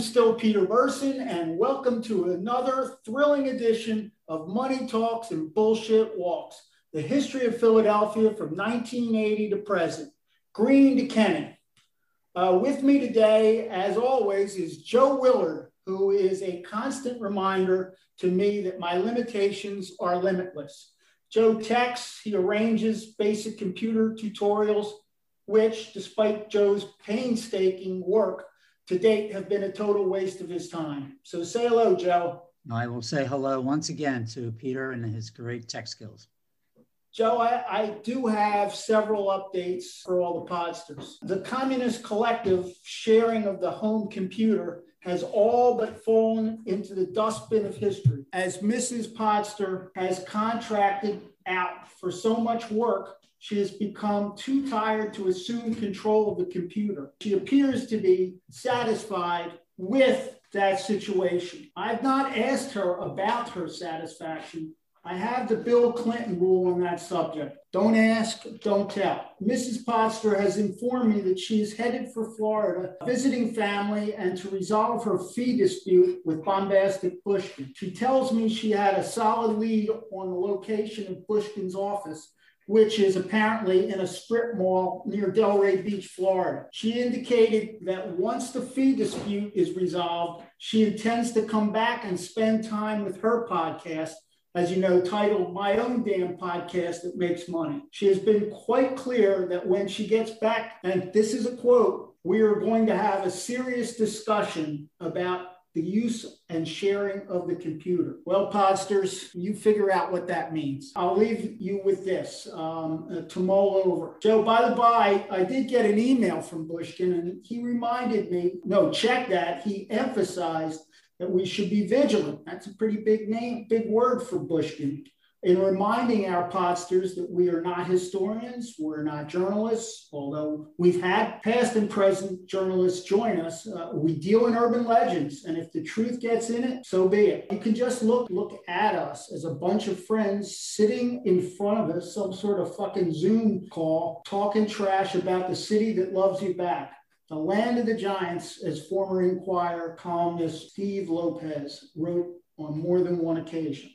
am still Peter Berson, and welcome to another thrilling edition of Money Talks and Bullshit Walks, the history of Philadelphia from 1980 to present, green to Kenney. Uh, with me today, as always, is Joe Willard, who is a constant reminder to me that my limitations are limitless. Joe texts, he arranges basic computer tutorials, which, despite Joe's painstaking work, to date have been a total waste of his time. So say hello, Joe. I will say hello once again to Peter and his great tech skills. Joe, I, I, do have several updates for all the podsters. The Communist Collective sharing of the home computer has all but fallen into the dustbin of history as Mrs. Podster has contracted out for so much work she has become too tired to assume control of the computer. She appears to be satisfied with that situation. I've not asked her about her satisfaction. I have the Bill Clinton rule on that subject. Don't ask, don't tell. Mrs. Podster has informed me that she is headed for Florida, visiting family and to resolve her fee dispute with Bombastic Bushkin. She tells me she had a solid lead on the location of Bushkin's office which is apparently in a strip mall near Delray Beach, Florida. She indicated that once the fee dispute is resolved, she intends to come back and spend time with her podcast, as you know, titled My Own Damn Podcast That Makes Money. She has been quite clear that when she gets back, and this is a quote, we are going to have a serious discussion about the use and sharing of the computer. Well, podsters, you figure out what that means. I'll leave you with this um, uh, to mull over. Joe, by the by, I did get an email from Bushkin and he reminded me, no, check that. He emphasized that we should be vigilant. That's a pretty big name, big word for Bushkin in reminding our podsters that we are not historians, we're not journalists, although we've had past and present journalists join us. Uh, we deal in urban legends, and if the truth gets in it, so be it. You can just look look at us as a bunch of friends sitting in front of us, some sort of fucking Zoom call, talking trash about the city that loves you back. The land of the giants, as former Inquirer columnist Steve Lopez wrote on more than one occasion.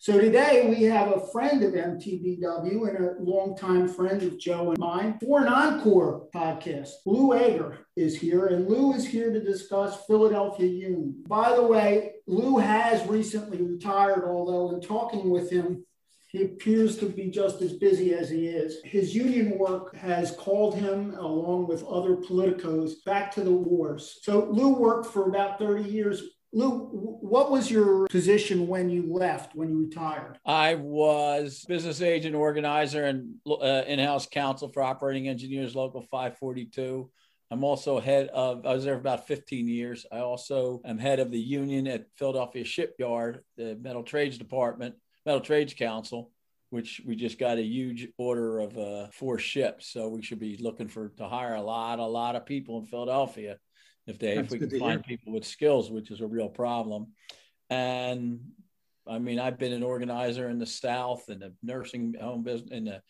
So today we have a friend of MTBW and a longtime friend of Joe and mine for an encore podcast. Lou Agre is here, and Lou is here to discuss Philadelphia Union. By the way, Lou has recently retired, although in talking with him, he appears to be just as busy as he is. His union work has called him, along with other politicos, back to the wars. So Lou worked for about 30 years Lou, what was your position when you left, when you retired? I was business agent, organizer, and uh, in house counsel for Operating Engineers Local 542. I'm also head of, I was there for about 15 years. I also am head of the union at Philadelphia Shipyard, the Metal Trades Department, Metal Trades Council, which we just got a huge order of uh, four ships. So we should be looking for to hire a lot, a lot of people in Philadelphia if they That's if we can find hear. people with skills, which is a real problem. And I mean, I've been an organizer in the South in the nursing home business, in the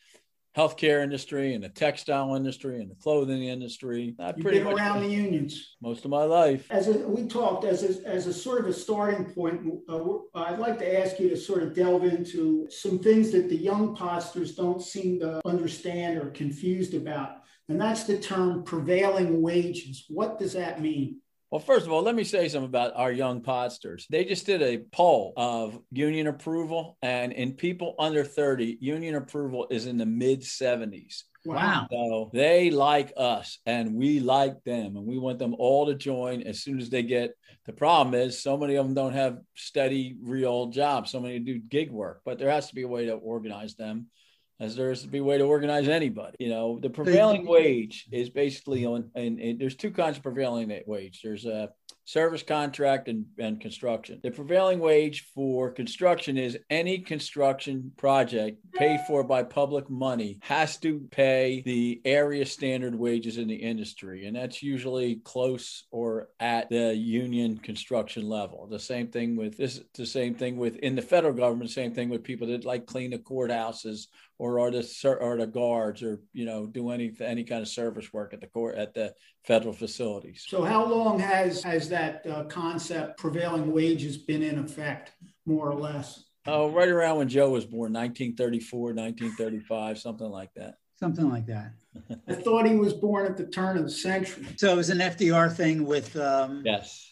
healthcare industry, in the textile industry, in the clothing industry. I You've pretty been around the unions most of my life. As a, we talked, as a, as a sort of a starting point, uh, I'd like to ask you to sort of delve into some things that the young podsters don't seem to understand or confused about and that's the term prevailing wages. What does that mean? Well, first of all, let me say something about our young podsters. They just did a poll of union approval, and in people under 30, union approval is in the mid 70s. Wow. So they like us and we like them, and we want them all to join as soon as they get. The problem is, so many of them don't have steady, real jobs. So many do gig work, but there has to be a way to organize them as there is to be a way to organize anybody. You know, the prevailing wage is basically on, and, and there's two kinds of prevailing wage. There's a service contract and, and construction. The prevailing wage for construction is any construction project paid for by public money has to pay the area standard wages in the industry. And that's usually close or at the union construction level. The same thing with this, the same thing with in the federal government, same thing with people that like clean the courthouses or are the or the guards or you know do any any kind of service work at the court at the federal facilities. So how long has has that that uh, concept prevailing wages been in effect, more or less? Oh, right around when Joe was born, 1934, 1935, something like that. Something like that. I thought he was born at the turn of the century. So it was an FDR thing with. Um, yes.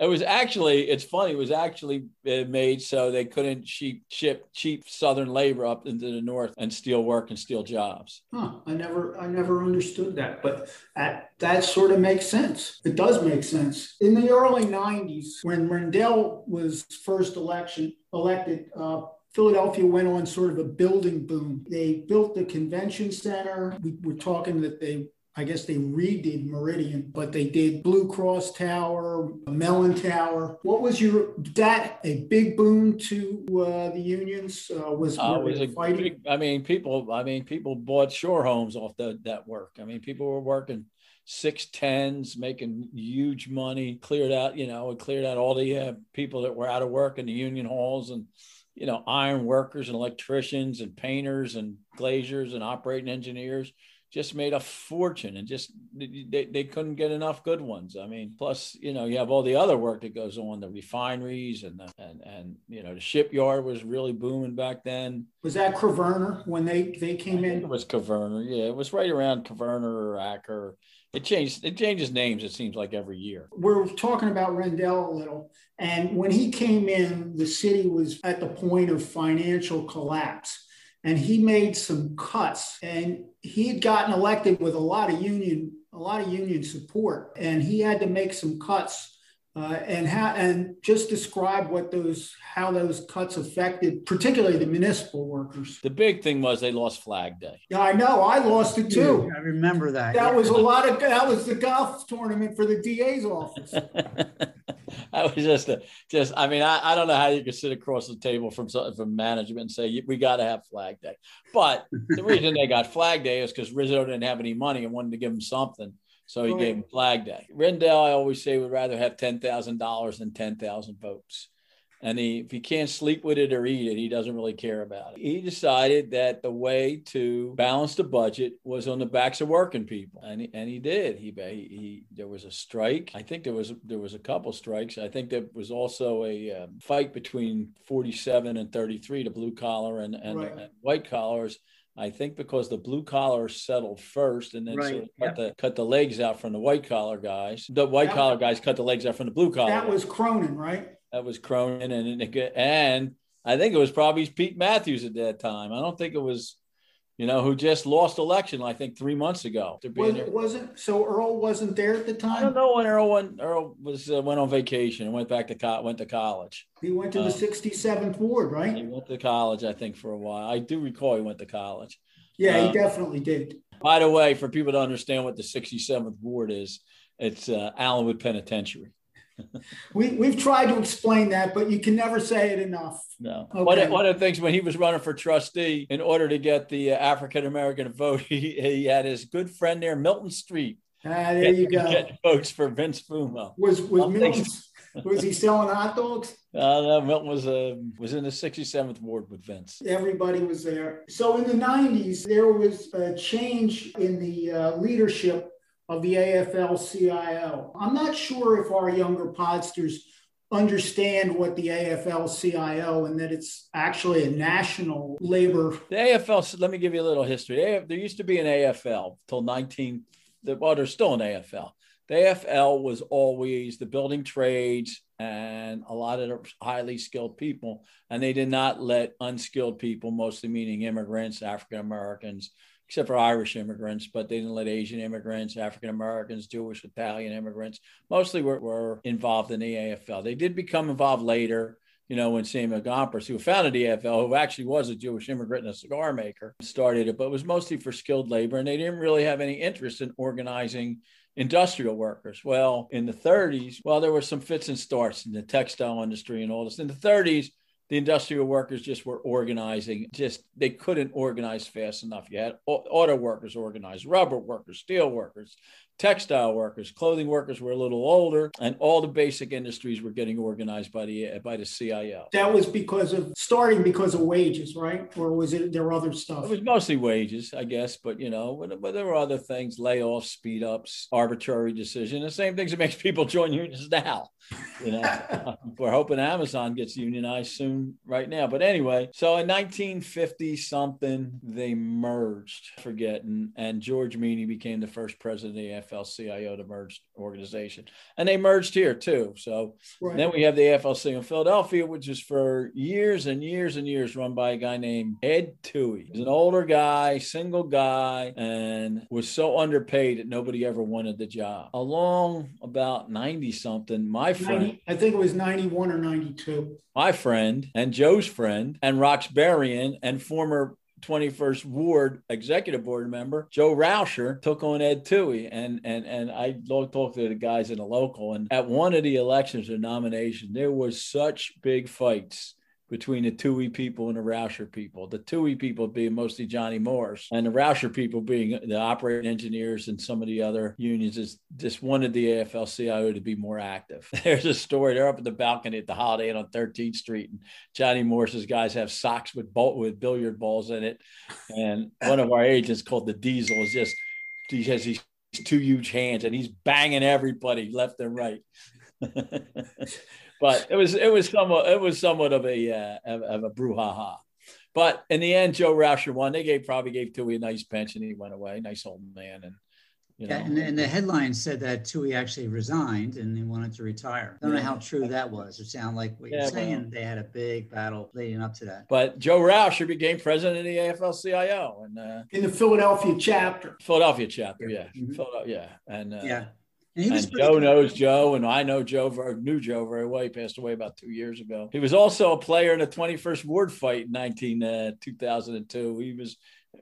It was actually, it's funny, it was actually uh, made so they couldn't cheap, ship cheap Southern labor up into the North and steal work and steal jobs. Huh, I never, I never understood that, but that, that sort of makes sense. It does make sense. In the early 90s, when Rendell was first election elected, uh, Philadelphia went on sort of a building boom. They built the convention center. We were talking that they I guess they redid Meridian, but they did Blue Cross Tower, Mellon Tower. What was your that a big boon to uh, the unions? Uh, was, uh, was a big, I mean, people. I mean, people bought shore homes off the, that work. I mean, people were working six tens, making huge money. Cleared out, you know, it cleared out all the uh, people that were out of work in the union halls and you know, iron workers and electricians and painters and glaziers and operating engineers just made a fortune and just they, they couldn't get enough good ones. I mean, plus, you know, you have all the other work that goes on, the refineries and the, and and you know, the shipyard was really booming back then. Was that Kvaerner when they they came in? It was Kvaerner. Yeah, it was right around Kvaerner or Aker. It changed. It changes names. It seems like every year. We're talking about Rendell a little, and when he came in, the city was at the point of financial collapse and he made some cuts and he had gotten elected with a lot of union a lot of union support and he had to make some cuts uh, and how and just describe what those how those cuts affected particularly the municipal workers. The big thing was they lost flag day. Yeah i know i lost it too. I remember that. That yeah. was a lot of that was the golf tournament for the da's office I was just a, just I mean I, I don't know how you could sit across the table from from management and say we got to have Flag Day, but the reason they got Flag Day is because Rizzo didn't have any money and wanted to give him something, so he right. gave him Flag Day. Rendell, I always say, would rather have ten thousand dollars than ten thousand votes and he if he can't sleep with it or eat it he doesn't really care about it he decided that the way to balance the budget was on the backs of working people and he, and he did he, he, he there was a strike i think there was there was a couple strikes i think there was also a um, fight between 47 and 33 the blue collar and, and, right. and white collars I think because the blue collar settled first, and then right. sort of cut yep. the cut the legs out from the white collar guys. The white collar guys cut the legs out from the blue collar. That was Cronin, right? That was Cronin, and and I think it was probably Pete Matthews at that time. I don't think it was, you know, who just lost election. I think three months ago. Was, it wasn't so Earl wasn't there at the time. I don't know when Earl went. Earl was uh, went on vacation and went back to co- went to college. He went to the 67th uh, ward, right? He went to college, I think, for a while. I do recall he went to college. Yeah, uh, he definitely did. By the way, for people to understand what the 67th ward is, it's uh, Allenwood Penitentiary we, we've tried to explain that, but you can never say it enough. No. Okay. One, of, one of the things when he was running for trustee, in order to get the uh, African American vote, he, he had his good friend there, Milton Street. Ah, there you go. Get votes for Vince Fumo. Was was Milton? was he selling hot dogs? Uh, no, Milton was uh, was in the 67th ward with Vince. Everybody was there. So in the 90s, there was a change in the uh, leadership of the AFL CIO. I'm not sure if our younger podsters understand what the AFL CIO and that it's actually a national labor. The AFL, let me give you a little history. There used to be an AFL till 19, well, there's still an AFL. The AFL was always the building trades and a lot of highly skilled people, and they did not let unskilled people, mostly meaning immigrants, African Americans, except for Irish immigrants, but they didn't let Asian immigrants, African Americans, Jewish, Italian immigrants, mostly were, were, involved in the AFL. They did become involved later, you know, when Samuel Gompers, who founded the AFL, who actually was a Jewish immigrant and a cigar maker, started it, but it was mostly for skilled labor. And they didn't really have any interest in organizing industrial workers. Well, in the 30s, well, there were some fits and starts in the textile industry and all this. In the 30s, the industrial workers just were organizing. Just they couldn't organize fast enough. You had auto workers organized, rubber workers, steel workers, textile workers, clothing workers were a little older, and all the basic industries were getting organized by the by the CIO. That was because of starting because of wages, right? Or was it there were other stuff? It was mostly wages, I guess, but you know, but, but there were other things: layoffs, speed ups, arbitrary decision. The same things that makes people join unions now. You know, we're hoping Amazon gets unionized soon, right now. But anyway, so in 1950 something, they merged. Forgetting, and George Meany became the first president of the AFL-CIO to merge organization. And they merged here too. So right. then we have the AFL-CIO in Philadelphia, which is for years and years and years run by a guy named Ed Toohey. He's an older guy, single guy, and was so underpaid that nobody ever wanted the job. Along about 90 something, my friend. 90, I think it was 91 or 92. My friend and Joe's friend and Roxbarian and former 21st Ward executive board member Joe Rauscher took on Ed Toohey, and and and I talked to the guys in the local, and at one of the elections or nominations, there was such big fights between the Toohey people and the Rauscher people. The Toohey people being mostly Johnny Morris, and the Rauscher people being the operating engineers and some of the other unions. Is just wanted the AFL-CIO to be more active. There's a story. They're up at the balcony at the Holiday Inn on 13th Street, and Johnny Morris's guys have socks with ball, with billiard balls in it, and one of our agents called the Diesel is just he has these two huge hands and he's banging everybody left and right. but it was it was somewhat it was somewhat of a uh, of, of a brouhaha. But in the end, Joe Rauscher won. They gave probably gave Toohey a nice pension. He went away, nice old man, and you know. Yeah, and, and the headline said that Toohey actually resigned and he wanted to retire. I don't know how true that was. It sounded like what you're saying. Well, they had a big battle leading up to that. But Joe Rauscher became president of the AFL-CIO and uh, in the Philadelphia chapter. Philadelphia chapter, yeah, mm-hmm. Philadelphia, yeah, and uh, yeah. And, Joe good. knows Joe, and I know Joe, knew Joe very well. He passed away about two years ago. He was also a player in the 21st Ward fight in 19, uh, 2002. He was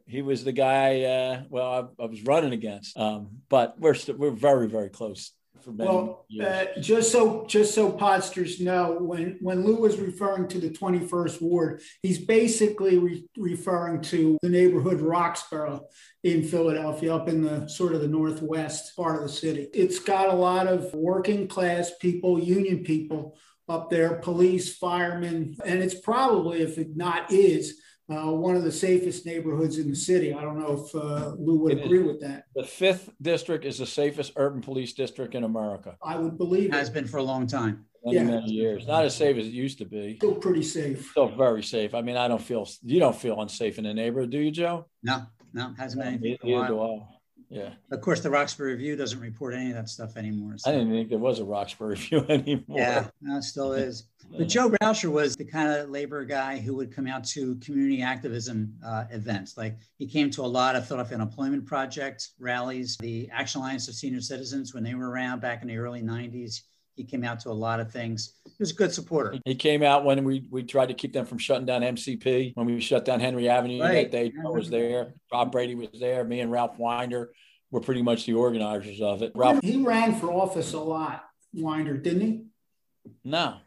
he was the guy. Uh, well, I, I, was running against, um, but we're we st- we're very very close for many well, uh, just so just so podsters know, when when Lou was referring to the 21st ward, he's basically re- referring to the neighborhood Roxborough in Philadelphia, up in the sort of the northwest part of the city. It's got a lot of working class people, union people up there, police, firemen, and it's probably, if it not is, uh, one of the safest neighborhoods in the city. I don't know if uh, Lou would it agree with that. The fifth district is the safest urban police district in America. I would believe it has it. been for a long time. Many, yeah. many years. Not as safe as it used to be. Still pretty safe. Still very safe. I mean, I don't feel you don't feel unsafe in the neighborhood, do you, Joe? No, no, hasn't been. Neither do I. Yeah. Of course, the Roxborough Review doesn't report any of that stuff anymore. So. I didn't think there was a Roxborough Review anymore. Yeah, no, it still is. But Joe Rauscher was the kind of labor guy who would come out to community activism uh, events. Like he came to a lot of Philadelphia Unemployment Project rallies, the Action Alliance of Senior Citizens when they were around back in the early 90s. He came out to a lot of things. He was a good supporter. He came out when we, we tried to keep them from shutting down MCP. When we shut down Henry Avenue right. that day, I was there. Rob Brady was there. Me and Ralph Winder were pretty much the organizers of it. Ralph, he ran for office a lot, Winder, didn't he? No.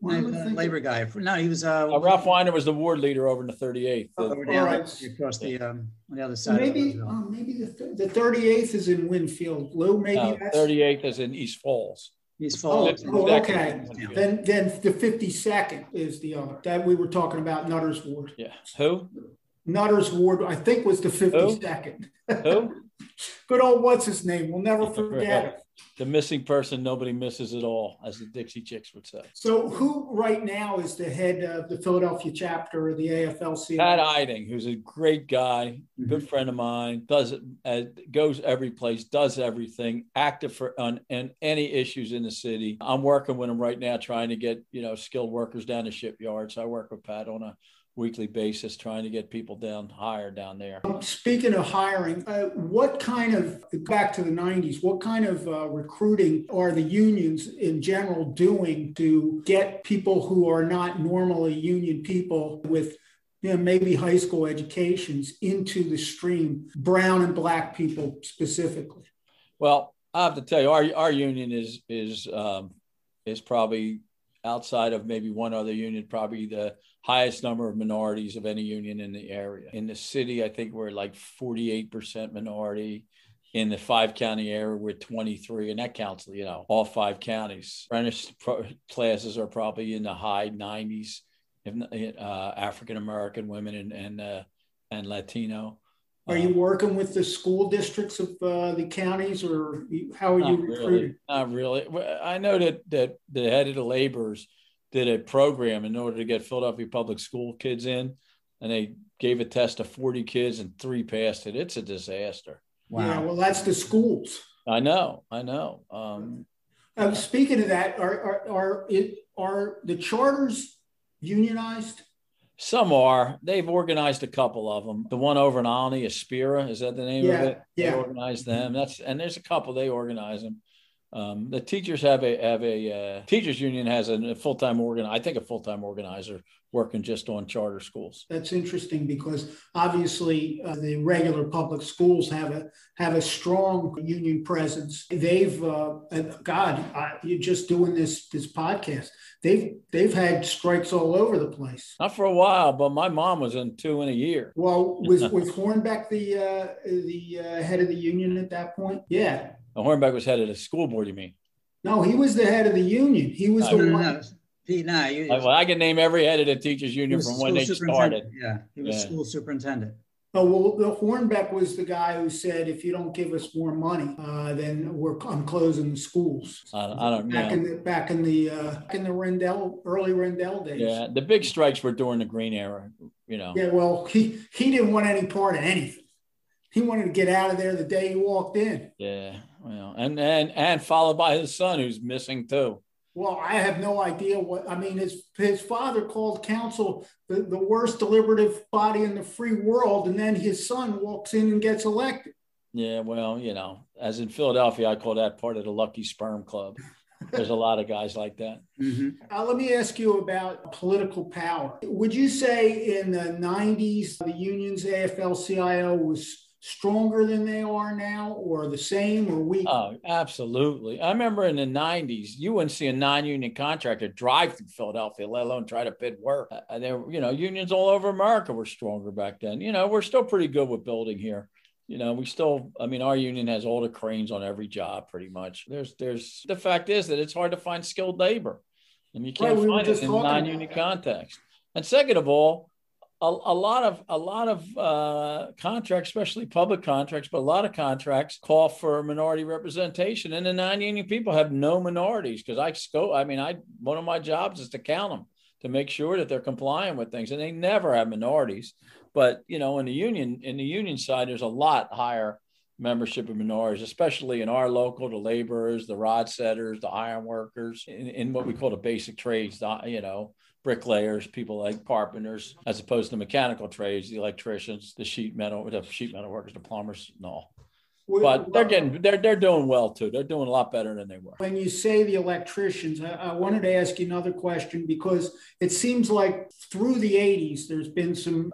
labor guy. No, he was. Uh, uh, Ralph Winder was the ward leader over in the 38th. Oh, over the other, across the um, on the other side. Maybe uh, maybe the, the 38th is in Wynnefield. Lou, maybe no, that's 38th is in East Falls. Falls. Oh, oh okay. Then then the 52nd is the other that we were talking about Nutter's ward. Yeah. Who? Nutter's ward, I think, was the 52nd. Who? Good old what's his name? We'll never forget it. The missing person nobody misses at all, as the Dixie Chicks would say. So, who right now is the head of the Philadelphia chapter of the AFL-CIO? Pat Eiding, who's a great guy, mm-hmm. good friend of mine, does it, uh, goes every place, does everything, active for on and any issues in the city. I'm working with him right now, trying to get you know skilled workers down to shipyards. I work with Pat on a weekly basis trying to get people down higher down there. Speaking of hiring, uh, what kind of, back to the 90s, what kind of uh, recruiting are the unions in general doing to get people who are not normally union people with you know, maybe high school educations into the stream, brown and black people specifically? Well, I have to tell you, our, our union is is um, is probably outside of maybe one other union, probably the highest number of minorities of any union in the area. In the city, I think we're like 48% minority. In the five county area, we're 23, and that counts, you know, all five counties. Apprentice classes are probably in the high 90s, if uh, African American women and and, uh, and Latino. Are you um, working with the school districts of uh, the counties, or how are you recruiting? Really, not really. I know that that the head of the laborers did a program in order to get Philadelphia public school kids in, and they gave a test to 40 kids and three passed it. It's a disaster. Wow. Yeah, well, that's the schools. I know, I know. Um, uh, speaking of that, are are are, it, are the charters unionized? Some are. They've organized a couple of them. The one over in Olney, Aspira, is that the name yeah, of it? Yeah. They organize them. That's and there's a couple they organize them. Um, the teachers have a have a uh, teachers union has a, a full time organ. I think a full time organizer working just on charter schools. That's interesting because obviously uh, the regular public schools have a have a strong union presence. They've uh, God, you're just doing this this podcast. They've they've had strikes all over the place. Not for a while, but my mom was in two in a year. Well, was was Hornbeck the uh, the uh, head of the union at that point? Yeah. Hornbeck was head of the school board. You mean? No, he was the head of the union. He was the one. He, no, he, well, I can name every head of the teachers union from when they started. Yeah, he was yeah. school superintendent. Oh well, the Hornbeck was the guy who said, "If you don't give us more money, uh, then we're I'm closing the schools." I, I don't back know. In the, back in the uh, back in the Rendell early Rendell days. Yeah, the big strikes were during the Green era. You know. Yeah, well, he he didn't want any part of anything. He wanted to get out of there the day he walked in. Yeah, well, and and and followed by his son, who's missing too. Well, I have no idea what I mean. His his father called council the, the worst deliberative body in the free world, and then his son walks in and gets elected. Yeah, well, you know, as in Philadelphia, I call that part of the lucky sperm club. There's a lot of guys like that. Mm-hmm. Uh, let me ask you about political power. Would you say in the 90s, the union's AFL CIO was stronger than they are now or the same or weak? Oh, absolutely. I remember in the 90s, you wouldn't see a non-union contractor drive through Philadelphia, let alone try to bid work. And there, you know, unions all over America were stronger back then. You know, we're still pretty good with building here. You know, we still, I mean, our union has all the cranes on every job pretty much. There's, there's, the fact is that it's hard to find skilled labor and you can't right, we find it in non-union context. And second of all, a, a, lot of a lot of uh, contracts, especially public contracts, but a lot of contracts call for minority representation, and the non-union people have no minorities. Because I go, I mean, I one of my jobs is to count them to make sure that they're complying with things, and they never have minorities. But you know, in the union, in the union side, there's a lot higher membership of minorities, especially in our local, the laborers, the rod setters, the iron workers, in, in what we call the basic trades. You know, bricklayers, people like carpenters, as opposed to mechanical trades, the electricians, the sheet metal, the sheet metal workers, the plumbers, no. But they're getting they're they're doing well too. They're doing a lot better than they were. When you say the electricians, I, I wanted to ask you another question because it seems like through the 80s there's been some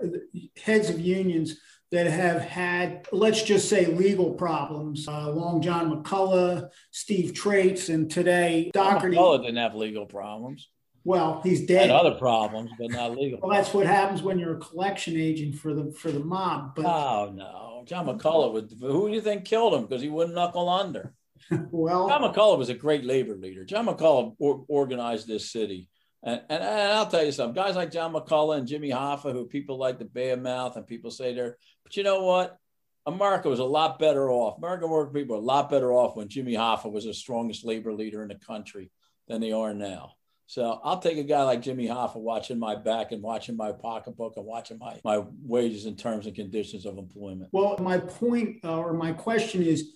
heads of unions that have had, let's just say, legal problems. Uh, Long John McCullough, Steve Traitz, and today Dougherty. McCullough didn't have legal problems. Well, he's dead. And other problems, but not legal. Well, that's what happens when you're a collection agent for the for the mob. But oh no, John McCullough would. Who do you think killed him because he wouldn't knuckle under? well, John McCullough was a great labor leader. John McCullough or, organized this city. And, and, and, I'll tell you something, guys like John McCullough and Jimmy Hoffa, who people like to mouth and people say they're, but you know what? America was a lot better off. American working people were a lot better off when Jimmy Hoffa was the strongest labor leader in the country than they are now. So I'll take a guy like Jimmy Hoffa watching my back and watching my pocketbook and watching my, my wages and terms and conditions of employment. Well, my point uh, or my question is,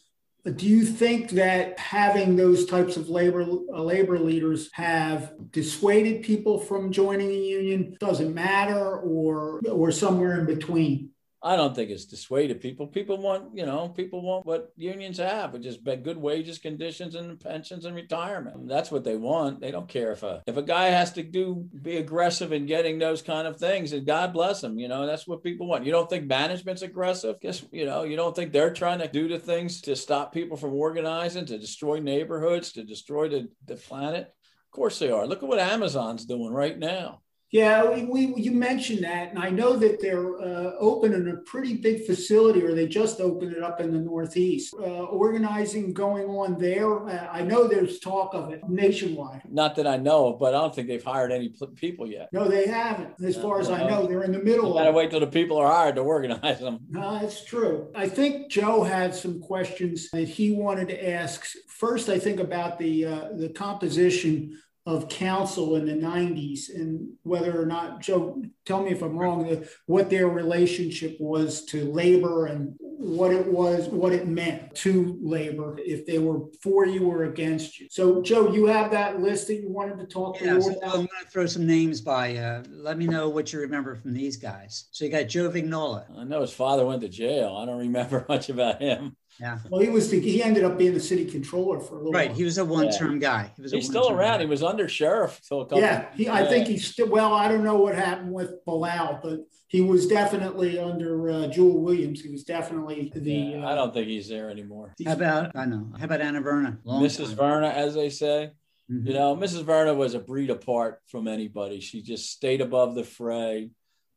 do you think that having those types of labor uh, labor leaders have dissuaded people from joining a union? Doesn't matter, or or somewhere in between? I don't think it's dissuaded people. People want, you know, people want what unions have, which is good wages, conditions, and pensions and retirement. That's what they want. They don't care if a if a guy has to do be aggressive in getting those kind of things, and God bless them. You know, that's what people want. You don't think management's aggressive? Guess you know, you don't think they're trying to do the things to stop people from organizing, to destroy neighborhoods, to destroy the, the planet. Of course they are. Look at what Amazon's doing right now. Yeah, we, we, you mentioned that, and I know that they're uh, opening a pretty big facility, or they just opened it up in the Northeast. Uh, organizing going on there. Uh, I know there's talk of it nationwide. Not that I know of, but I don't think they've hired any people yet. No, they haven't. As far as I know, they're in the middle. You gotta wait till the people are hired to organize them. No, that's true. I think Joe had some questions that he wanted to ask. First, I think about the uh, the composition of council in the 90s and whether or not joe tell me if i'm wrong what their relationship was to labor and what it was what it meant to labor if they were for you or against you. So joe you have that list that you wanted to talk yeah, to so i'm going to throw some names by uh, let me know what you remember from these guys. So you got joe vignola. I know his father went to jail. I don't remember much about him yeah. Well, he was the, he ended up being the city controller for a little. While. Right. While. He was a one-term yeah. guy. He was. He's still around. Guy. He was under sheriff till a couple. Yeah. He, yeah. I think he's still. Well, I don't know what happened with Bilal, but he was definitely under uh, Jewell Williams. He was definitely the. Yeah, uh, I don't think he's there anymore. How about I know? How about Anna Verna? Long Mrs. Time. Verna, as they say. Mm-hmm. You know, Mrs. Verna was a breed apart from anybody. She just stayed above the fray.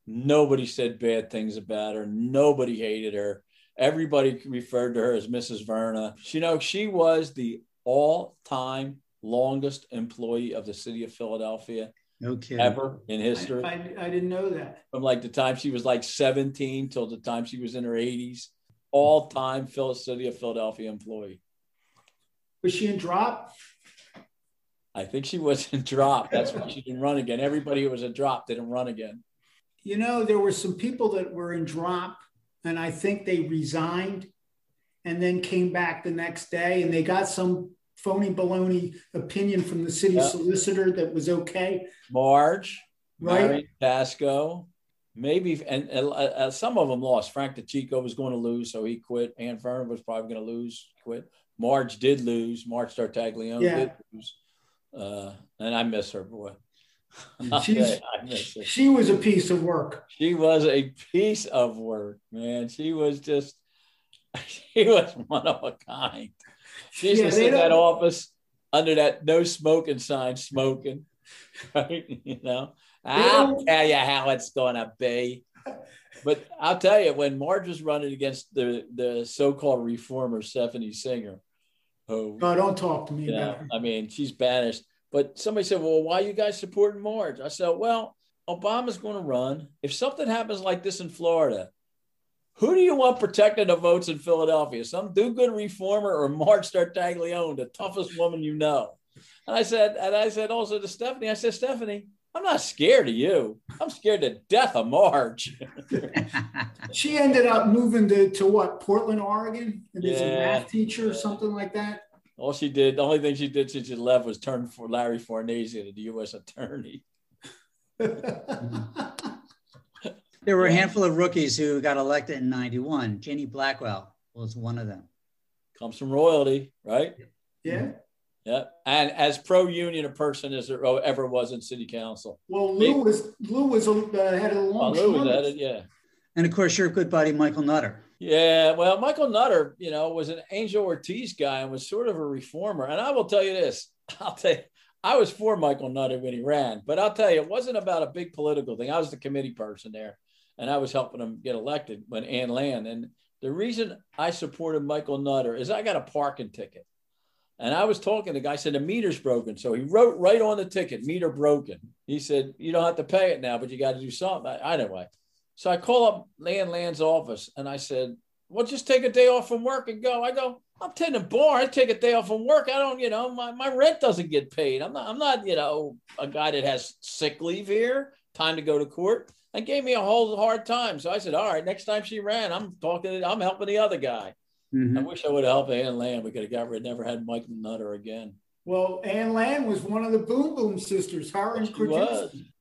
Nobody said bad things about her. Nobody hated her Everybody referred to her as Mrs. Verna. You know, she was the all-time longest employee of the city of Philadelphia. No kidding. Ever in history. I, I, I, didn't know that. From like the time she was like 17 till the time she was in her 80s. All time Phil City of Philadelphia employee. Was she in drop? I think she was in drop. That's why she didn't run again. Everybody who was in drop didn't run again. You know, there were some people that were in drop and I think they resigned and then came back the next day and they got some phony baloney opinion from the city yep. solicitor that was okay. Marge, right? Marian Tasco, maybe, and uh, uh, some of them lost. Frank DiCicco was going to lose, so he quit. Ann Verna was probably going to lose, quit. Marge did lose. Marge Tartaglione yeah. did lose. Uh, and I miss her, boy. she was a piece of work. She was a piece of work, man. She was just, she was one of a kind. She used yeah, to sit in that office under that no smoking sign, smoking, right? You know, I'll tell you how it's going to be. But I'll tell you, when Marge was running against the, the so called reformer, Stephanie Singer, who, oh, don't talk to me about her. I mean, she's banished but somebody said, well, why are you guys supporting Marge? I said, well, Obama's going to run. If something happens like this in Florida, who do you want protecting the votes in Philadelphia? Some do-good reformer or Marge Tartaglione, the toughest woman you know? And I said, and I said also to Stephanie, I said, Stephanie, I'm not scared of you. I'm scared to death of Marge. she ended up moving to, to what, Portland, Oregon? And yeah. a math teacher or something like that? All she did, the only thing she did since she left was turn for Larry Farnese into the U.S. attorney. there were a handful of rookies who got elected in 91. Jannie Blackwell was one of them. Comes from royalty, right? Yeah. Yeah. And as pro union a person as there ever was in city council. Well, Lou was, Lou was uh, had a long oh, Lou was at it, yeah. And of course, your good buddy, Michael Nutter. Yeah, well, Michael Nutter, you know, was an Angel Ortiz guy and was sort of a reformer. And I will tell you this: I'll tell you, I was for Michael Nutter when he ran, but I'll tell you, it wasn't about a big political thing. I was the committee person there, and I was helping him get elected when Ann Land. And the reason I supported Michael Nutter is I got a parking ticket. And I was talking the guy, said the meter's broken. So he wrote right on the ticket, meter broken. He said, You don't have to pay it now, but you got to do something. I, anyway, so I call up Land Land's office and I said, well, just take a day off from work and go. I go, I'm taking a bar. I take a day off from work. I don't, you know, my, my rent doesn't get paid. I'm not, I'm not, you know, a guy that has sick leave here, time to go to court. And gave me a whole hard time. So I said, all right, next time she ran, I'm talking, I'm helping the other guy. Mm-hmm. I wish I would have helped Ann Land. We could have got rid, never had Mike Nutter again. Well, Ann Land was one of the Boom Boom sisters. Her and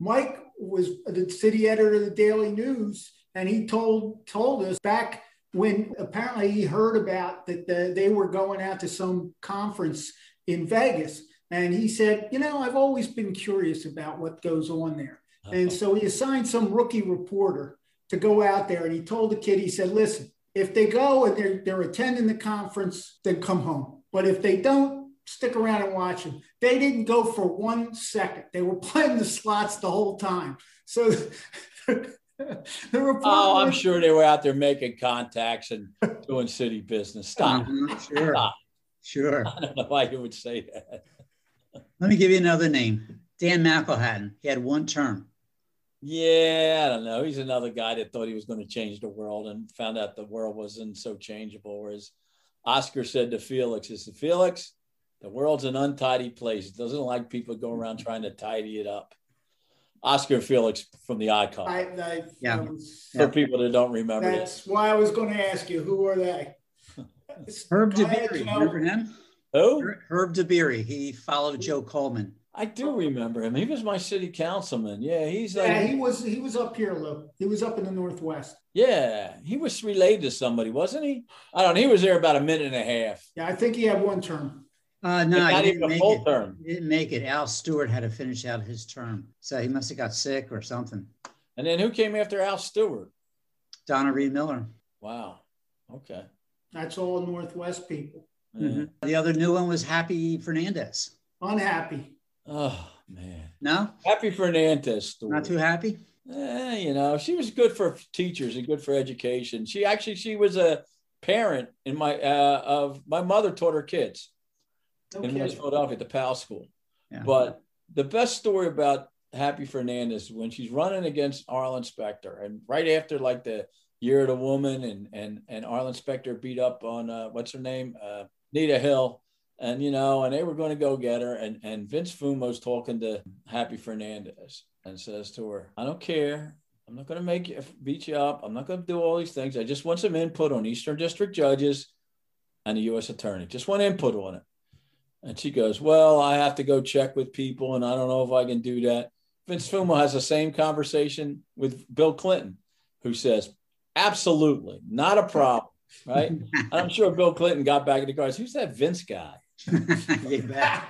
Mike was the city editor of the Daily News and he told told us back when apparently he heard about that the, they were going out to some conference in Vegas. And he said, You know, I've always been curious about what goes on there. Uh-huh. And so he assigned some rookie reporter to go out there. And he told the kid, He said, Listen, if they go and they're, they're attending the conference, then come home. But if they don't, stick around and watch them. They didn't go for one second. They were playing the slots the whole time. So the reporter, oh, I'm sure they were out there making contacts and doing city business. Stop. Uh-huh, sure. Stop. Sure. I don't know why you would say that. Let me give you another name. Dan McElhatton. He had one term. Yeah, I don't know. He's another guy that thought he was going to change the world and found out the world wasn't so changeable. Whereas Oscar said to Felix, "Is the Felix, the world's an untidy place. It doesn't like people go around mm-hmm. trying to tidy it up." Oscar Felix from the icon. I, I, yeah. Was, For people that don't remember, that's why I was going to ask you who are they? Herb DeBerry, remember him? Who? Herb DeBerry. He followed Joe Coleman. I do remember him. He was my city councilman. Yeah, he's yeah. He was he was up here, Lou. He was up in the northwest. Yeah, he was related to somebody, wasn't he? I don't. know. He was there about a minute and a half. Yeah, I think he had one term. Uh, no, not he didn't even a full it. term. He didn't make it. Al Stewart had to finish out his term, so he must have got sick or something. And then who came after Al Stewart? Donna Reed Miller. Wow. Okay. That's all Northwest people. Mm-hmm. The other new one was Happy Fernandez. Unhappy. Oh man. No. Happy Fernandez. Story. Not too happy. Eh, you know, she was good for teachers and good for education. She actually she was a parent in my uh, of my mother taught her kids okay. in West Philadelphia at the Powell School. Yeah. But the best story about Happy Fernandez when she's running against Arlen Specter, and right after like the year of the woman, and and and Arlen Specter beat up on uh, what's her name, uh, Nita Hill, and you know, and they were going to go get her, and and Vince Fumo's talking to Happy Fernandez and says to her, "I don't care. I'm not going to make you beat you up. I'm not going to do all these things. I just want some input on Eastern District judges and the U.S. Attorney. Just want input on it." And she goes, Well, I have to go check with people, and I don't know if I can do that. Vince Fumo has the same conversation with Bill Clinton, who says, Absolutely, not a problem. Right. I'm sure Bill Clinton got back in the car. Who's that Vince guy? yeah.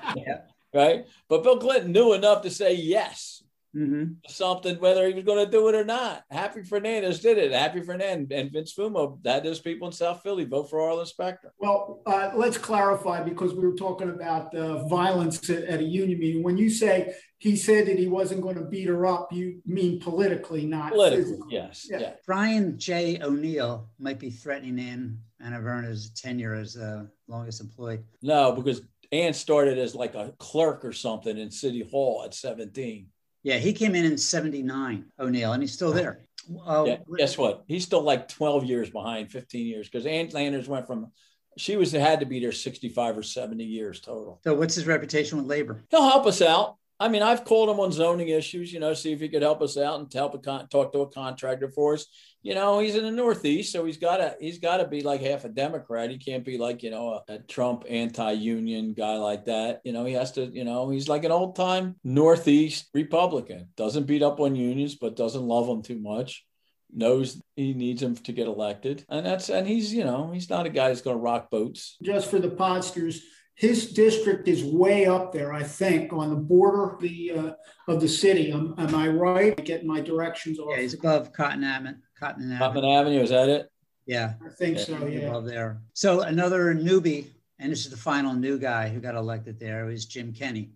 Right. But Bill Clinton knew enough to say yes mm-hmm. something, whether he was going to do it or not. Happy Fernandez did it. Happy Fernandez and Vince Fumo, that is people in South Philly vote for Arlen Specter. Well, uh, let's clarify because we were talking about uh, violence at, at, a union meeting. When you say he said that he wasn't going to beat her up, you mean politically, not politically. Physically. Yes. Yeah. yeah. Brian J. O'Neill might be threatening Ann Anna Verna's tenure as uh, longest employed. No, because Ann started as like a clerk or something in City Hall at 17. Yeah, he came in in 79, O'Neill, and he's still there. Uh, yeah, guess what? He's still like 12 years behind, 15 years, because Ann Landers went from, she was had to be there 65 or 70 years total. So what's his reputation with labor? He'll help us out. I mean, I've called him on zoning issues, you know, see if he could help us out and help a con- talk to a contractor for us. You know, he's in the Northeast, so he's got to he's got to be like half a Democrat. He can't be like you know a, a Trump anti-union guy like that. You know, he has to. You know, he's like an old time Northeast Republican. Doesn't beat up on unions, but doesn't love them too much knows he needs him to get elected and that's and he's you know he's not a guy that's going to rock boats just for the podsters his district is way up there, I think, on the border of the uh, of the city. Am, am I right? I get my directions off. Yeah, he's above Cottman Avenue. Cottman Avenue. Cottman Avenue, is that it? Yeah, I think yeah. so. Yeah, above there. So another newbie, and this is the final new guy who got elected there was Jim Kenney.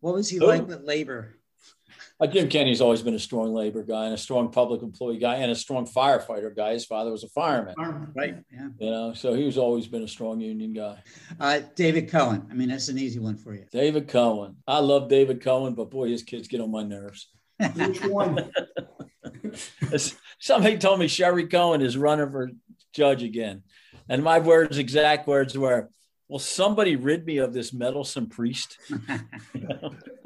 What was he Ooh. like with labor? Uh, Jim Kenney's always been a strong labor guy and a strong public employee guy and a strong firefighter guy. His father was a fireman. Right. Yeah. You know, so he's always been a strong union guy. Uh, David Cohen. I mean, that's an easy one for you. David Cohen. I love David Cohen, but boy, his kids get on my nerves. Which one? Somebody told me Sherrie Cohen is running for judge again. And my words, exact words were, Will somebody rid me of this meddlesome priest?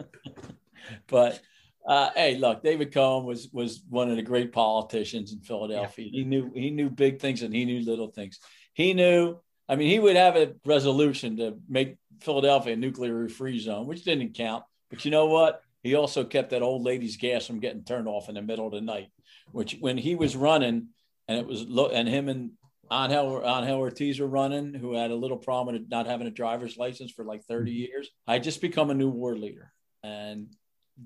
but uh, hey, look, David Cohen was was one of the great politicians in Philadelphia. Yeah. He knew he knew big things and he knew little things. He knew. I mean, he would have a resolution to make Philadelphia a nuclear free zone, which didn't count. But you know what? He also kept that old lady's gas from getting turned off in the middle of the night. Which, when he was running, and it was and him and Angel, Angel Ortiz were running, who had a little problem with not having a driver's license for like 30 mm-hmm. years. I just become a new war leader. And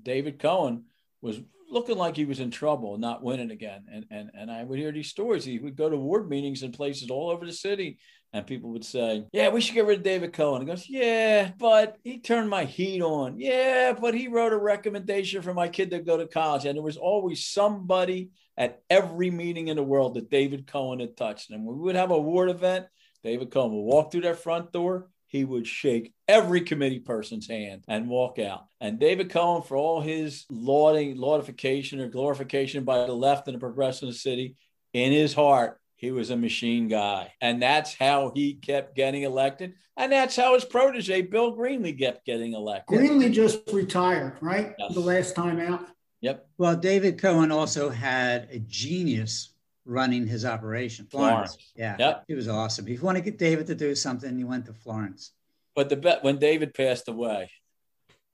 David Cohen was looking like he was in trouble, not winning again. And and and I would hear these stories. He would go to ward meetings in places all over the city, and people would say, "Yeah, we should get rid of David Cohen." He goes, "Yeah, but he turned my heat on. Yeah, but he wrote a recommendation for my kid to go to college." And there was always somebody at every meeting in the world that David Cohen had touched. And we would have a ward event, David Cohen would walk through that front door he would shake every committee person's hand and walk out. And David Cohen, for all his lauding, laudification or glorification by the left and the progressive city, in his heart, he was a machine guy. And that's how he kept getting elected. And that's how his protege, Bill Greenlee, kept getting elected. Greenlee just retired, right? Yes. The last time out. Yep. Well, David Cohen also had a genius running his operation. Florence. Florence. Yeah. Yep. He was awesome. If you want to get David to do something, you went to Florence. But the bet when David passed away,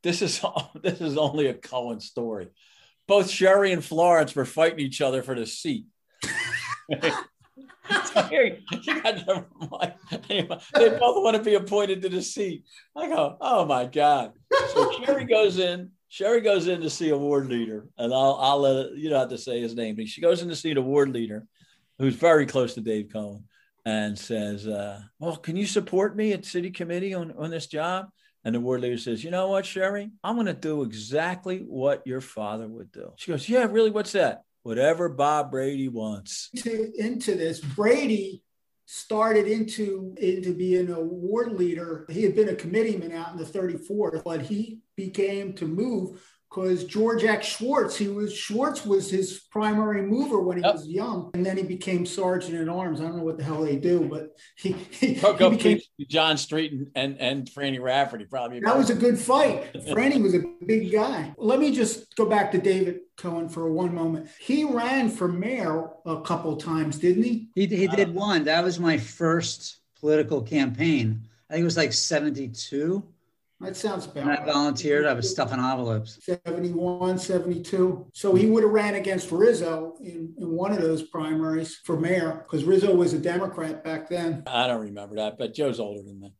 this is this is only a Cohen story. Both Sherrie and Florence were fighting each other for the seat. so here, you got they both want to be appointed to the seat. I go, oh my God. So Sherrie goes in, Sherrie goes in to see a ward leader, and I'll, I'll let it, you don't have to say his name, but she goes in to see the ward leader who's very close to Dave Cohen and says, uh, Well, can you support me at city committee on, on this job? And the ward leader says, You know what, Sherrie? I'm going to do exactly what your father would do. She goes, Yeah, really? What's that? Whatever Bob Brady wants. To, into this, Brady started into into being a ward leader. He had been a committeeman out in the 34th, but he became to move because George X. Schwartz, he was Schwartz was his primary mover when he yep. was young, and then he became sergeant at arms. I don't know what the hell they do, but he, he, he became John Street and and, and Franny Rafferty probably. That was a good fight. Franny was a big guy. Let me just go back to David Cohen for one moment. He ran for mayor a couple times, didn't he? He, he did uh, one. That was my first political campaign. I think it was like 72. That sounds about When I volunteered, I was stuffing envelopes. 71, 72. So he would have ran against Rizzo in, in one of those primaries for mayor because Rizzo was a Democrat back then. I don't remember that, but Joe's older than that.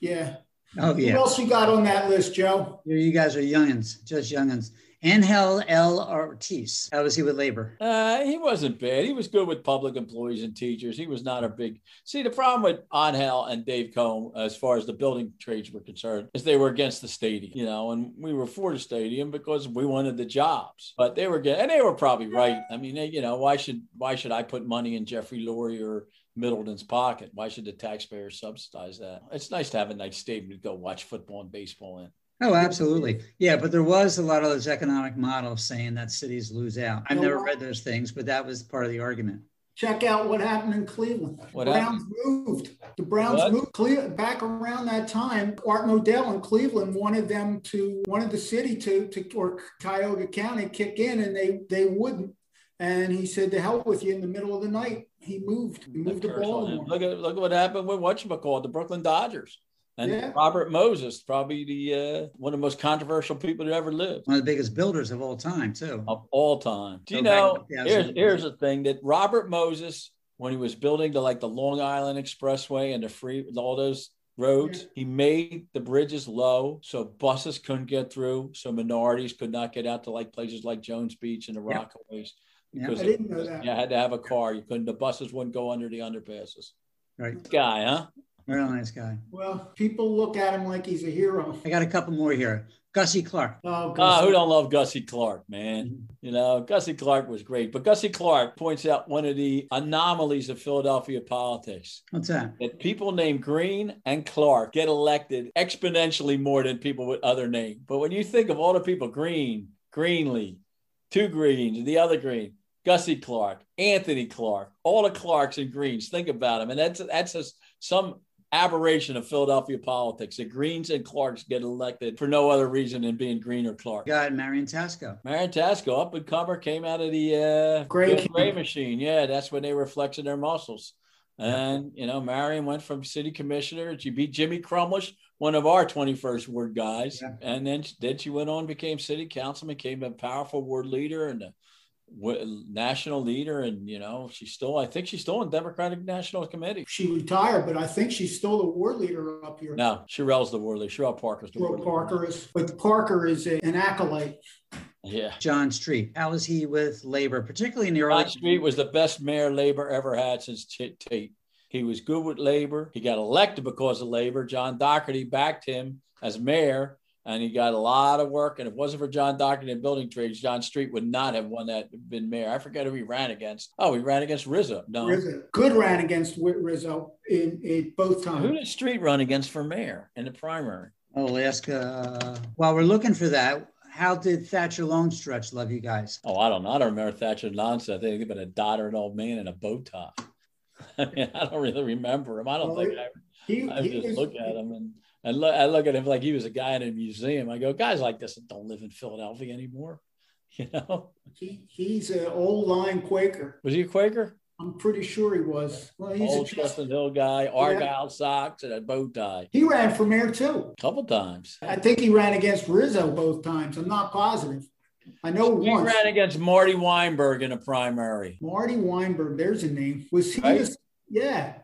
Yeah. Oh, yeah. Who else you got on that list, Joe? You guys are youngins, just youngins. Angel L. Ortiz. How was he with labor? Uh, he wasn't bad. He was good with public employees and teachers. He was not a big. See, the problem with Angel and Dave Cohen, as far as the building trades were concerned, is they were against the stadium, you know, and we were for the stadium because we wanted the jobs. But they were getting, and they were probably right. I mean, they, you know, why should why should I put money in Jeffrey Lurie or Middleton's pocket? Why should the taxpayer subsidize that? It's nice to have a nice stadium to go watch football and baseball in. Oh, absolutely. Yeah, but there was a lot of those economic models saying that cities lose out. I've never read those things, but that was part of the argument. Check out what happened in Cleveland. What Browns happened? moved. The Browns what? moved Cleveland back around that time. Art Modell in Cleveland wanted them to wanted the city to to or Cuyahoga County kick in, and they they wouldn't. And he said, "To hell with you!" In the middle of the night, he moved. He moved to Baltimore. Look at look at what happened with what you call the Brooklyn Dodgers. And yeah. Robert Moses, probably the uh, one of the most controversial people that ever lived. One of the biggest builders of all time, too. Of all time. Do you know? Here's, here's the thing that Robert Moses, when he was building the like the Long Island Expressway and the free all those roads, yeah. he made the bridges low so buses couldn't get through, so minorities could not get out to like places like Jones Beach and the yeah. Rockaways. Because yeah, I didn't know that. You had to have a car. You couldn't. The buses wouldn't go under the underpasses. Right. Guy, huh? Real nice guy. Well, people look at him like he's a hero. I got a couple more here. Gussie Clark. Oh, Gussie. Uh, who don't love Gussie Clark, man? Mm-hmm. You know, Gussie Clark was great. But Gussie Clark points out one of the anomalies of Philadelphia politics. What's that? That people named Green and Clark get elected exponentially more than people with other names. But when you think of all the people, Green, Greenlee, two Greens, the other Green, Gussie Clark, Anthony Clark, all the Clarks and Greens. Think about them, and that's that's just some aberration of Philadelphia politics The Greens and Clarks get elected for no other reason than being Green or Clark. Got Marian Tasco. Marian Tasco, up and comer, came out of the uh, gray, gray machine. Yeah, that's when they were flexing their muscles. And, you know, Marian went from city commissioner. She beat Jimmy Crumlish, one of our 21st ward guys. Yeah. And then, then she went on, became city councilman, became a powerful ward leader and a national leader and you know she's still i think she's still in democratic national committee she retired but i think she's still the war leader up here no Cherelle's the war leader Cherelle Parker's the war parker leader. is but parker is a, an acolyte Yeah. John Street. How was he with labor, particularly in the early? John Street was the best mayor labor ever had since Tate. He was good with labor. He got elected because of labor. John Dougherty backed him as mayor and he got a lot of work. And if it wasn't for John Dougherty and building trades, John Street would not have won that been mayor. I forget who he ran against. Oh, he ran against Rizzo. No, Rizzo. good ran against Rizzo in, in both times. Who did Street run against for mayor in the primary? I'll ask. Uh, while we're looking for that, how did Thacher Longstreth love you guys? Oh, I don't know. I don't remember Thacher Longstreth. I think about a dottered old man in a bow tie. I mean, I don't really remember him. I don't well, think I, he, I he just look at him and and look, I look at him like he was a guy in a museum. I go, guys like this don't live in Philadelphia anymore. You know, he, he's an old line Quaker. Was he a Quaker? I'm pretty sure he was. Well, he's old a Chestnut Hill guy, Argyle yeah. socks and a bow tie. He ran for mayor too. A couple times. I think he ran against Rizzo both times. I'm not positive. I know he once. ran against Marty Weinberg in a primary. Marty Weinberg, there's a name. Was he? Right? yeah.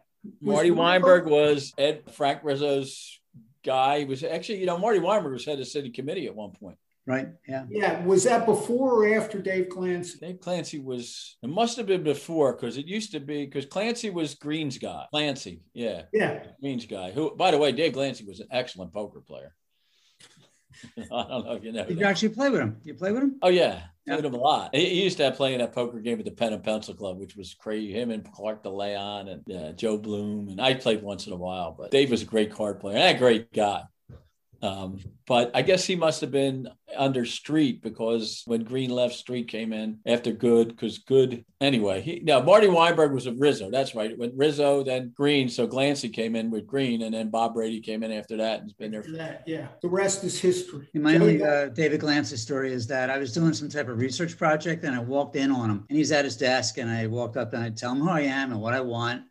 Marty Weinberg was Ed Frank Rizzo's guy. He was actually, you know, Marty Weinberg was head of city committee at one point. Right. Yeah. Yeah. Was that before or after Dave Glancy? Dave Glancy was, it must have been before because it used to be, because Glancy was Green's guy. Glancy. Yeah. Yeah. Green's guy. Who, by the way, Dave Glancy was an excellent poker player. I don't know if you know. Did you actually play with him? You play with him? Oh yeah, yeah. played him a lot. He, he used to have playing that poker game at the Pen and Pencil Club, which was crazy. Him and Clark DeLeon and uh, Joe Bloom, and I played once in a while. But Dave was a great card player and a great guy. Um, but I guess he must have been under Street because when Green left, Street came in after Goode because Goode anyway. He now Marty Weinberg was a Rizzo. That's right. When Rizzo, then Green. So Glancy came in with Green, and then Bob Brady came in after that and's been there. For that, yeah. The rest is history. My only uh, David Glancy story is that I was doing some type of research project and I walked in on him, and he's at his desk, and I walked up and I tell him who I am and what I want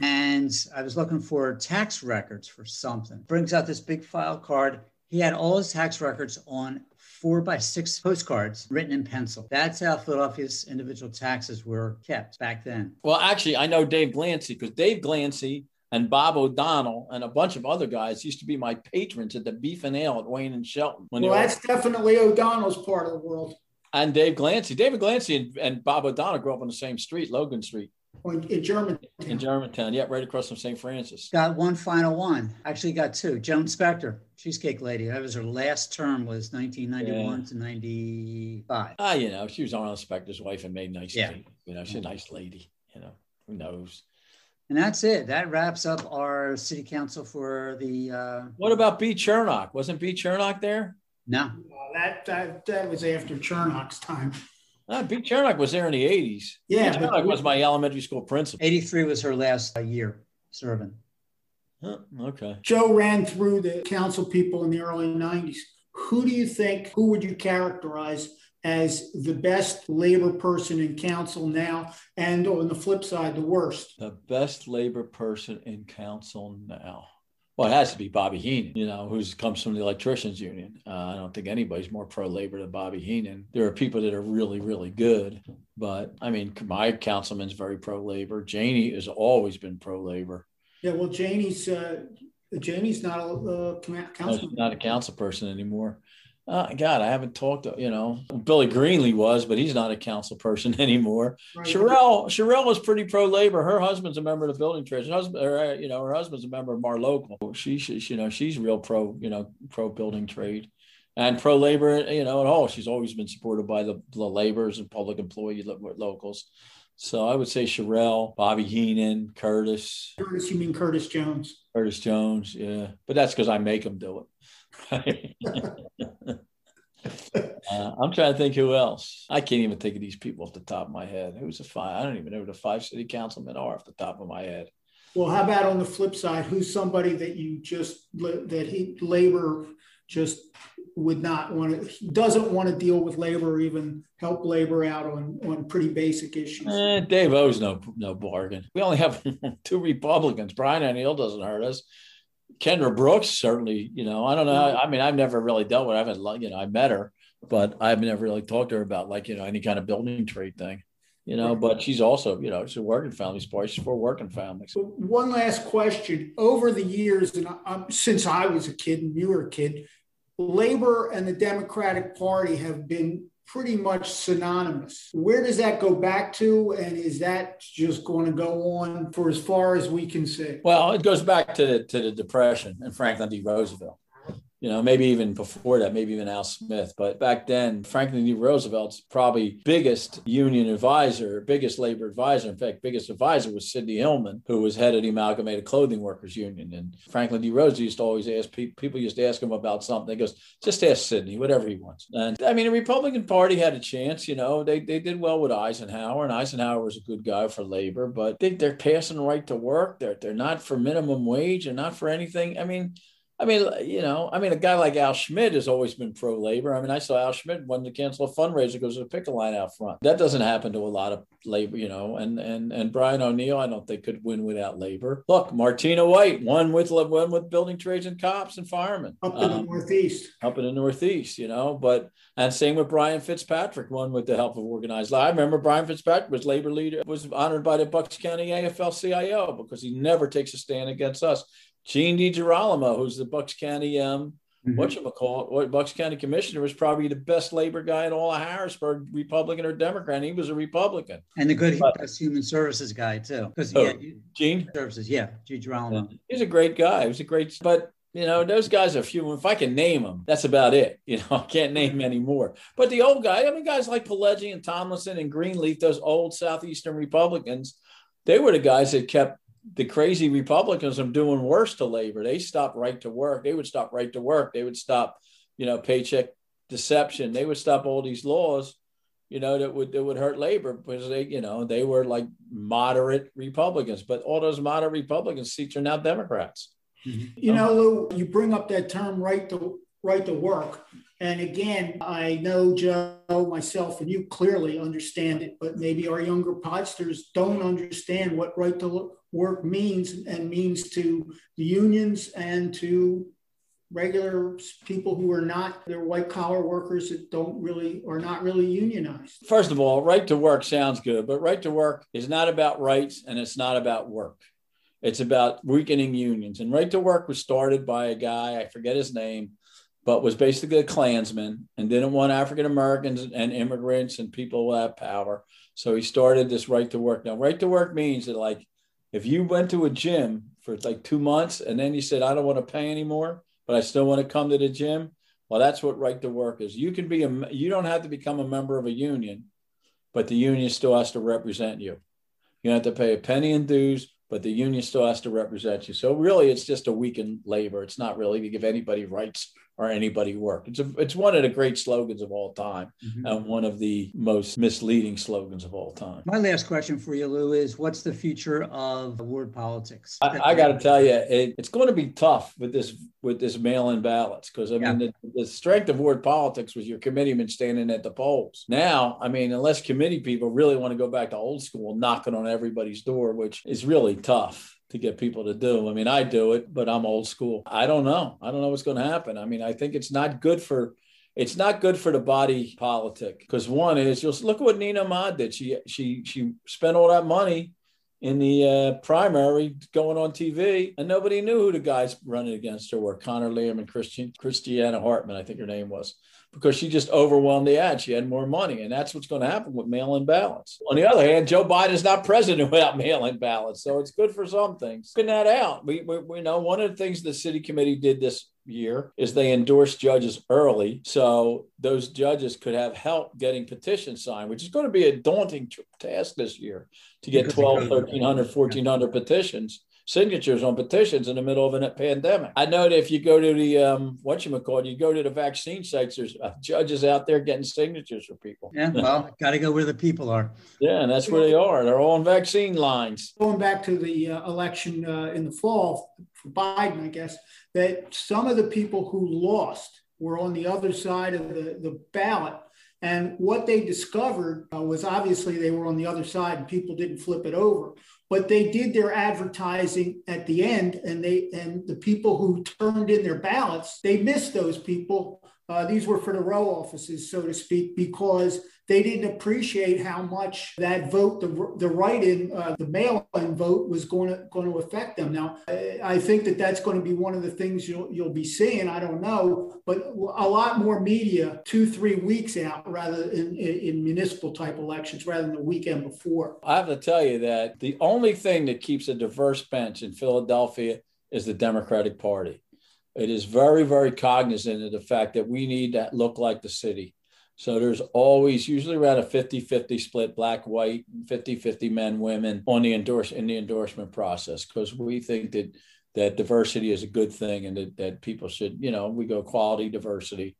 and I was looking for tax records for something. Brings out this big file card. He had all his tax records on four by six postcards written in pencil. That's how Philadelphia's individual taxes were kept back then. Well, actually, I know Dave Glancy because Dave Glancy and Bob O'Donnell and a bunch of other guys used to be my patrons at the Beef and Ale at Wayne and Shelton. well, that's were... definitely O'Donnell's part of the world. And Dave Glancy, David Glancy and, and Bob O'Donnell grew up on the same street, Logan Street in Germantown. In Germantown, yeah, right across from St. Francis. Got one final one. Actually, got two. Joan Specter, Cheesecake Lady. That was her last term. Was 1991 yeah. to 95. Ah, you know, she was Arlen Specter's wife and made nice. Yeah. You know, she's a nice lady. You know, who knows. And that's it. That wraps up our city council for the. Uh, what about B. Chernock? Wasn't B. Chernock there? No. Uh, that, that that was after Chernock's time. Uh, Pete Chernock was there in the 80s. Yeah. Pete Chernock was my elementary school principal. 83 was her last uh, year serving. Huh, okay. Joe ran through the council people in the early 90s. Who do you think, who would you characterize as the best labor person in council now? And on the flip side, the worst? The best labor person in council now. Well, it has to be Bobby Henon, you know, who comes from the electricians union. Uh, I don't think anybody's more pro labor than Bobby Henon. There are people that are really, really good, but I mean, my councilman's very pro labor. Jannie has always been pro labor. Yeah, well, Jannie's uh, Jannie's not a uh, council. No, not a council person anymore. Uh, God, I haven't talked to, you know, Billy Greenlee was, but he's not a council person anymore. Right. Cherelle, Cherelle was pretty pro labor. Her husband's a member of the building trades. Her husband, uh, you know, her husband's a member of Mar Local. She, she, you know, she's real pro, you know, pro building trade and pro labor, you know, at all. She's always been supported by the, the laborers and public employee locals. So I would say Cherelle, Bobby Henon, Curtis. Curtis, you mean Curtis Jones? Curtis Jones, yeah. But that's because I make them do it. uh, I'm trying to think who else. I can't even think of these people off the top of my head. Who's a five? I don't even know who the five city councilmen are off the top of my head. Well, how about on the flip side? Who's somebody that you just that he labor just would not want to doesn't want to deal with labor or even help labor out on on pretty basic issues. Eh, Dave Oh's no no bargain. We only have two Republicans. Brian O'Neill doesn't hurt us. Kendra Brooks certainly, you know, I don't know. I mean, I've never really dealt with. I haven't, you know, I met her, but I've never really talked to her about like, you know, any kind of building trade thing, you know. But she's also, you know, she's a working family sport. She's for working families. One last question: Over the years, and um, since I was a kid and you were a kid, labor and the Democratic Party have been pretty much synonymous. Where does that go back to? And is that just going to go on for as far as we can see? Well, it goes back to the, to the Depression and Franklin D. Roosevelt you know, maybe even before that, maybe even Al Smith. But back then, Franklin D. Roosevelt's probably biggest union advisor, biggest labor advisor, in fact, biggest advisor was Sidney Hillman, who was head of the Amalgamated Clothing Workers Union. And Franklin D. Roosevelt used to always ask people, people used to ask him about something. He goes, just ask Sidney, whatever he wants. And I mean, the Republican Party had a chance, you know, they, they did well with Eisenhower, and Eisenhower was a good guy for labor, but they, they're passing right to work. They're, they're not for minimum wage and not for anything. I mean, I mean, you know, I mean, a guy like Al Schmidt has always been pro labor. I mean, I saw Al Schmidt wanted to cancel a fundraiser because of a picket line out front. That doesn't happen to a lot of labor, you know. And and and Brian O'Neill, I don't think could win without labor. Look, Martina White won with won with building trades and cops and firemen up in um, the Northeast. Up in the Northeast, you know. But and same with Brian Fitzpatrick, won with the help of organized. I remember Brian Fitzpatrick was labor leader, was honored by the Bucks County AFL-CIO because he never takes a stand against us. Gene DiGirolamo, who's the Bucks County um, mm-hmm. what you call what Bucks County Commissioner, was probably the best labor guy in all of Harrisburg, Republican or Democrat. And he was a Republican and a good but, best human services guy too. Because oh, yeah, Gene services, yeah, Gene DiGirolamo. Yeah. He's a great guy. He was a great, but you know, those guys are few. If I can name them, that's about it. You know, I can't name any more. But the old guy, I mean, guys like Pileggi and Tomlinson and Greenleaf, those old Southeastern Republicans, they were the guys that kept the crazy Republicans are doing worse to labor. They stop right to work. They would stop right to work. They would stop, you know, paycheck deception. They would stop all these laws, you know, that would that would hurt labor because they, you know, they were like moderate Republicans. But all those moderate Republican seats are now Democrats. Mm-hmm. You know, Lou, you bring up that term right to right to work. And again, I know Joe, myself, and you clearly understand it, but maybe our younger podsters don't understand what right to work means and means to the unions and to regular people who are not they're white collar workers that don't really are not really unionized. First of all right to work sounds good but right to work is not about rights and it's not about work. It's about weakening unions. And right to work was started by a guy i forget his name but was basically a klansman and didn't want african americans and immigrants and people with that power. So he started this right to work. Now right to work means that like if you went to a gym for like two months and then you said, I don't want to pay anymore, but I still want to come to the gym, well, that's what right to work is. You can be a, you don't have to become a member of a union, but the union still has to represent you. You don't have to pay a penny in dues, but the union still has to represent you. So really, it's just a weakened labor. It's not really to give anybody rights or anybody work. It's a, it's one of the great slogans of all time mm-hmm. and one of the most misleading slogans of all time. My last question for you, Lou, is what's the future of ward politics? I, I got to tell you, it, it's going to be tough with this with this mail-in ballots because I mean the, the strength of ward politics was your committeeman standing at the polls. Now, I mean, unless committee people really want to go back to old school, knocking on everybody's door, which is really tough to get people to do. I mean, I do it, but I'm old school. I don't know. I don't know what's going to happen. I mean, I think it's not good for it's not good for the body politic because one is you'll look at what Nina Ahmad did. She she she spent all that money in the uh, primary going on TV, and nobody knew who the guys running against her were. Connor Liam and Christian Christiana Hartman, I think her name was because she just overwhelmed the ad. She had more money, and that's what's going to happen with mail-in ballots. On the other hand, Joe Biden's not president without mail-in ballots, so it's good for some things. Putting that out, we, we, we know one of the things the city committee did this year is they endorsed judges early so those judges could have help getting petitions signed which is going to be a daunting task this year to get 12 1300 1400 petitions signatures on petitions in the middle of a pandemic. I know that if you go to the um, what you call you go to the vaccine sites. There's uh, judges out there getting signatures for people. Yeah, well, got to go where the people are. Yeah, and that's where they are. They're all on vaccine lines. Going back to the uh, election uh, in the fall for Biden, I guess that some of the people who lost were on the other side of the, the ballot. And what they discovered uh, was obviously they were on the other side and people didn't flip it over but they did their advertising at the end and they and the people who turned in their ballots they missed those people Uh, these were for the row offices, so to speak, because they didn't appreciate how much that vote, the, the write-in, uh, the mail-in vote, was going to going to affect them. Now, I, think that that's going to be one of the things you'll you'll be seeing. I don't know, but a lot more media two three weeks out rather in, in municipal type elections rather than the weekend before. I have to tell you that the only thing that keeps a diverse bench in Philadelphia is the Democratic Party. It is very, very cognizant of the fact that we need to look like the city. So there's always usually around a 50-50 split, black, white, 50-50 men, women on the endorse in the endorsement process, because we think that that diversity is a good thing and that, that people should, you know, we go quality diversity,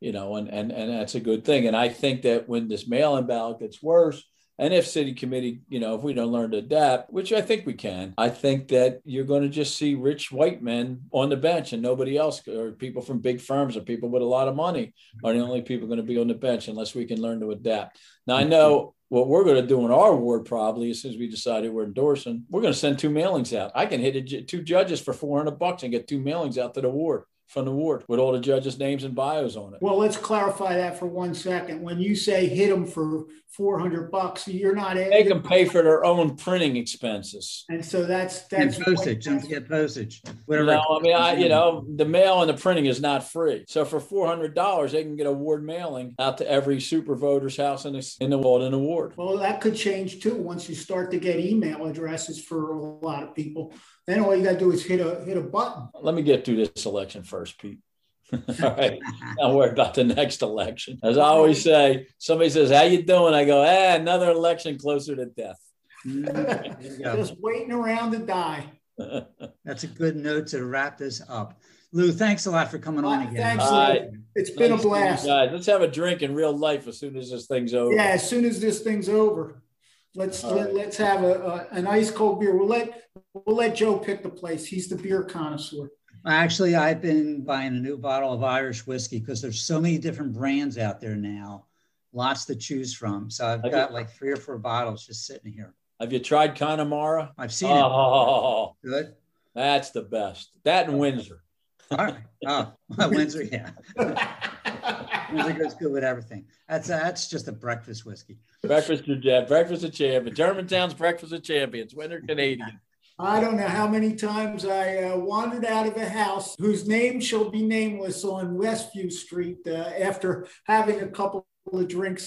you know, and and and that's a good thing. And I think that when this mail-in ballot gets worse, and if city committee, you know, if we don't learn to adapt, which I think we can, I think that you're going to just see rich white men on the bench and nobody else, or people from big firms or people with a lot of money are the only people going to be on the bench unless we can learn to adapt. Now, I know what we're going to do in our ward probably as soon as we decided we're endorsing, we're going to send two mailings out. I can hit two judges for 400 bucks and get two mailings out to the ward from the ward with all the judges' names and bios on it. Well, let's clarify that for one second. When you say hit them for 400 bucks, you're not make them pay for their own printing expenses. And so that's that's and postage. Don't get postage. Whatever. No, I mean, I, you know, the mail and the printing is not free. So for $400, they can get a ward mailing out to every super voter's house in the in the Walden Award. Well, that could change too once you start to get email addresses for a lot of people. Then all you got to do is hit a hit a button. Let me get through this election first, Pete. all right. Don't worry about the next election. As I always say, somebody says, How you doing? I go, ah, another election closer to death. Just waiting around to die. That's a good note to wrap this up. Lou, thanks a lot for coming on again. Thanks, Lou. It's been nice a blast. Guys, let's have a drink in real life as soon as this thing's over. Yeah, as soon as this thing's over. Let's let, us have a, a, an ice cold beer. We'll let we'll let Joe pick the place. He's the beer connoisseur. Actually, I've been buying a new bottle of Irish whiskey because there's so many different brands out there now, lots to choose from. So I've got like three or four bottles just sitting here. Have you tried Connemara? I've seen it. oh, it. Good. That's the best. That and Windsor. All right. Oh, Windsor, yeah. Windsor goes good with everything. That's uh, that's just a breakfast whiskey. Breakfast of yeah, breakfast of champions. Germantown's breakfast of champions. Windsor Canadian. I don't know how many times I uh, wandered out of a house whose name shall be nameless on Westview Street uh, after having a couple of drinks.